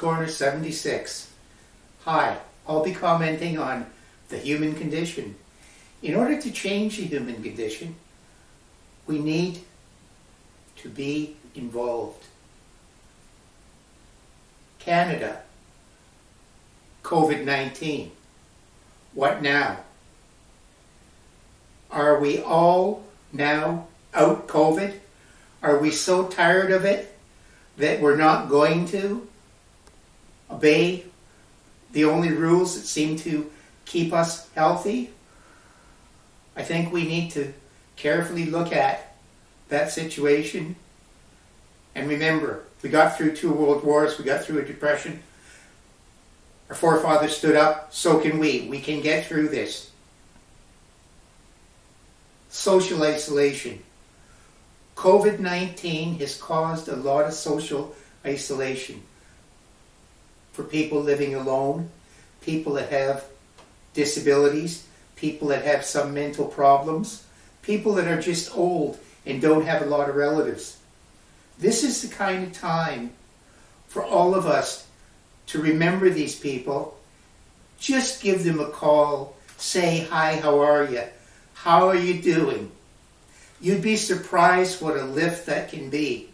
Corner 76. Hi, I'll be commenting on the human condition. In order to change the human condition, we need to be involved. Canada, COVID 19. What now? Are we all now out COVID? Are we so tired of it that we're not going to obey the only rules that seem to keep us healthy? I think we need to carefully look at that situation and remember, we got through two world wars, we got through a depression. Our forefathers stood up, so can we. We can get through this. Social isolation. COVID 19 has caused a lot of social isolation for people living alone, people that have disabilities, people that have some mental problems, people that are just old and don't have a lot of relatives. This is the kind of time for all of us to remember these people. Just give them a call. Say, hi, how are you? How are you doing? You'd be surprised what a lift that can be.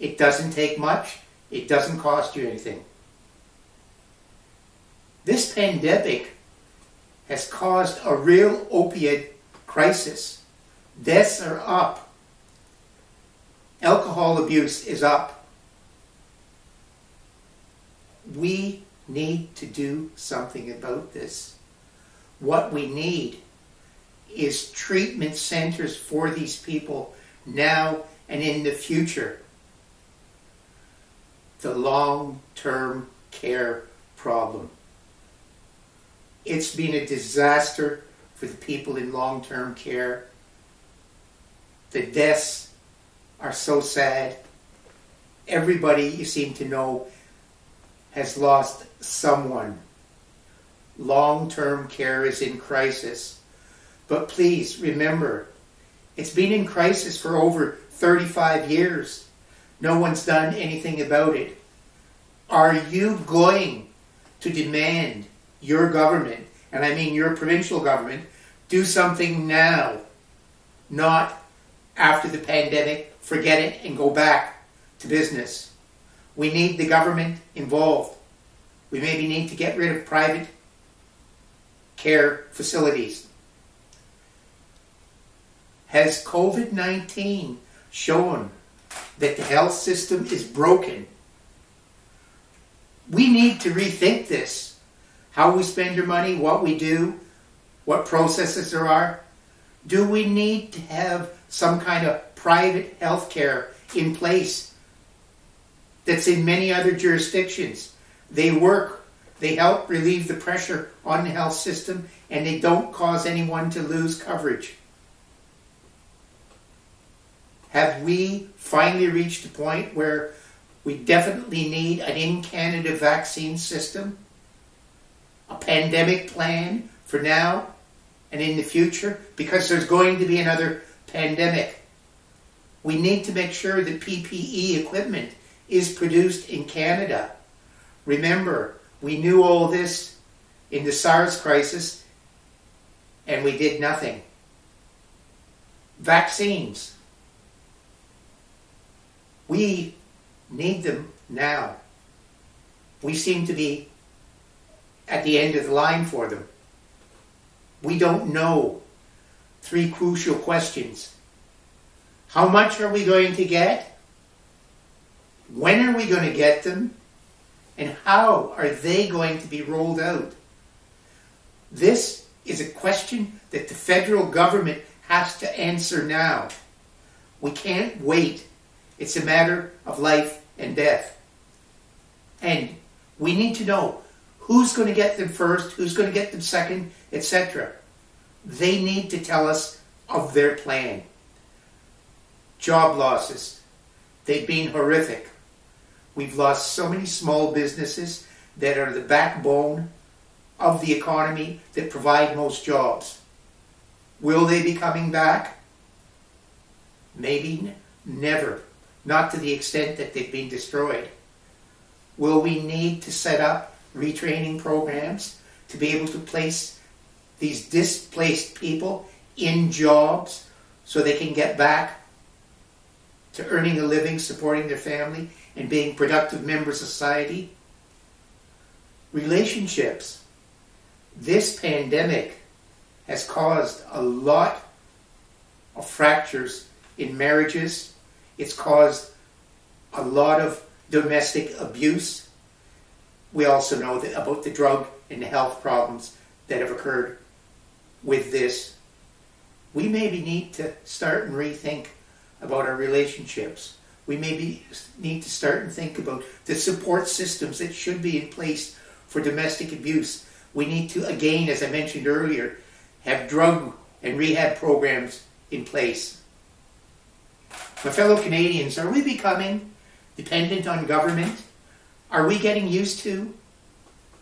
It doesn't take much. It doesn't cost you anything. This pandemic has caused a real opiate crisis. Deaths are up. Alcohol abuse is up. We need to do something about this. What we need is treatment centers for these people now and in the future. The long term care problem. It's been a disaster for the people in long term care. The deaths are so sad. Everybody you seem to know has lost someone. Long term care is in crisis. But please remember, it's been in crisis for over 35 years. No one's done anything about it. Are you going to demand your government, and I mean your provincial government, do something now, not after the pandemic, forget it and go back to business? We need the government involved. We maybe need to get rid of private care facilities. Has COVID 19 shown that the health system is broken? We need to rethink this. How we spend our money, what we do, what processes there are. Do we need to have some kind of private health care in place that's in many other jurisdictions? They work, they help relieve the pressure on the health system, and they don't cause anyone to lose coverage. Have we finally reached a point where we definitely need an in Canada vaccine system? A pandemic plan for now and in the future? Because there's going to be another pandemic. We need to make sure that PPE equipment is produced in Canada. Remember, we knew all this in the SARS crisis and we did nothing. Vaccines. We need them now. We seem to be at the end of the line for them. We don't know. Three crucial questions. How much are we going to get? When are we going to get them? And how are they going to be rolled out? This is a question that the federal government has to answer now. We can't wait it's a matter of life and death. And we need to know who's going to get them first, who's going to get them second, etc. They need to tell us of their plan. Job losses. They've been horrific. We've lost so many small businesses that are the backbone of the economy that provide most jobs. Will they be coming back? Maybe never not to the extent that they've been destroyed. will we need to set up retraining programs to be able to place these displaced people in jobs so they can get back to earning a living, supporting their family, and being productive members of society? Relationships. This pandemic has caused a lot of fractures in marriages. It's caused a lot of domestic abuse. We also know that about the drug and health problems that have occurred with this. We maybe need to start and rethink about our relationships. We maybe need to start and think about the support systems that should be in place for domestic abuse. We need to, again, as I mentioned earlier, have drug and rehab programs in place. My fellow Canadians, are we becoming dependent on government? Are we getting used to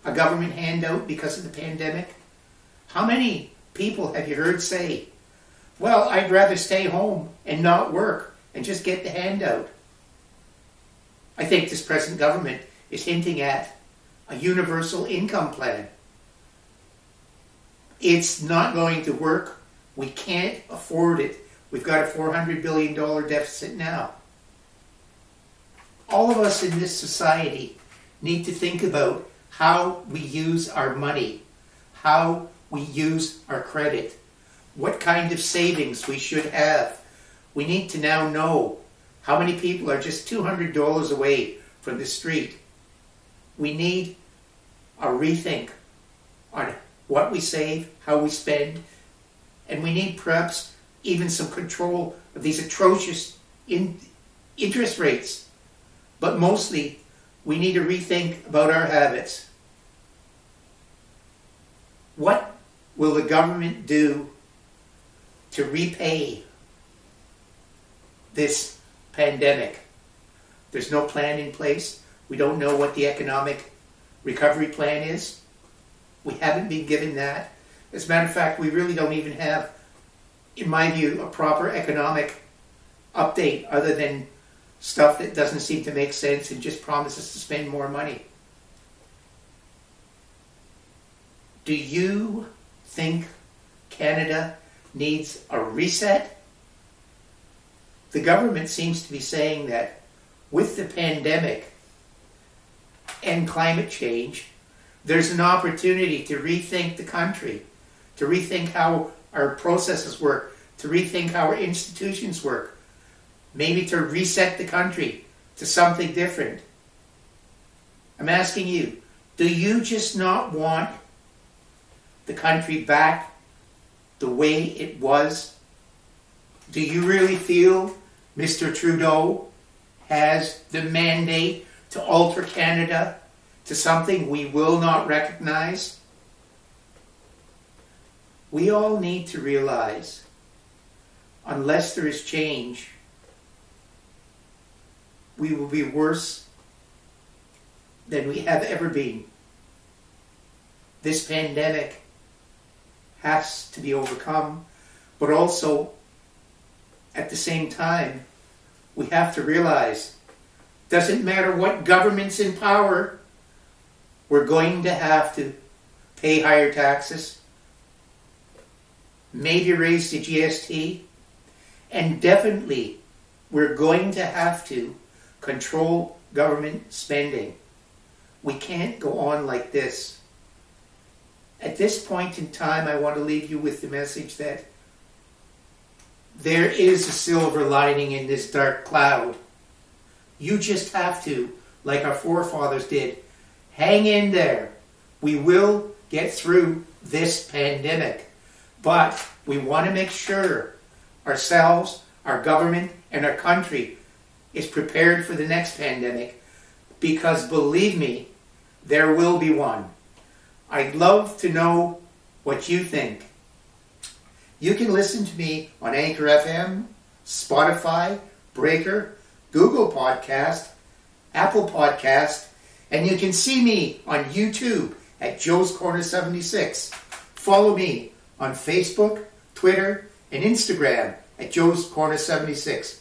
a government handout because of the pandemic? How many people have you heard say, well, I'd rather stay home and not work and just get the handout? I think this present government is hinting at a universal income plan. It's not going to work. We can't afford it. We've got a $400 billion deficit now. All of us in this society need to think about how we use our money, how we use our credit, what kind of savings we should have. We need to now know how many people are just $200 away from the street. We need a rethink on what we save, how we spend, and we need perhaps even some control of these atrocious in interest rates. But mostly, we need to rethink about our habits. What will the government do to repay this pandemic? There's no plan in place. We don't know what the economic recovery plan is. We haven't been given that. As a matter of fact, we really don't even have, in my view, a proper economic update other than stuff that doesn't seem to make sense and just promises to spend more money. Do you think Canada needs a reset? The government seems to be saying that with the pandemic and climate change, there's an opportunity to rethink the country, to rethink how our processes work, to rethink how our institutions work, maybe to reset the country to something different. I'm asking you, do you just not want the country back the way it was? Do you really feel Mr. Trudeau has the mandate to alter Canada to something we will not recognize? We all need to realize, unless there is change, we will be worse than we have ever been. This pandemic has to be overcome, but also at the same time, we have to realize doesn't matter what government's in power, we're going to have to pay higher taxes, maybe raise the GST, and definitely we're going to have to control government spending. We can't go on like this. At this point in time, I want to leave you with the message that there is a silver lining in this dark cloud. You just have to, like our forefathers did, hang in there. We will get through this pandemic. But we want to make sure ourselves, our government, and our country is prepared for the next pandemic. Because believe me, there will be one. I'd love to know what you think. You can listen to me on Anchor FM, Spotify, Breaker, Google Podcast, Apple Podcast, and you can see me on YouTube at Joe's Corner 76. Follow me on Facebook, Twitter, and Instagram at Joe's Corner 76.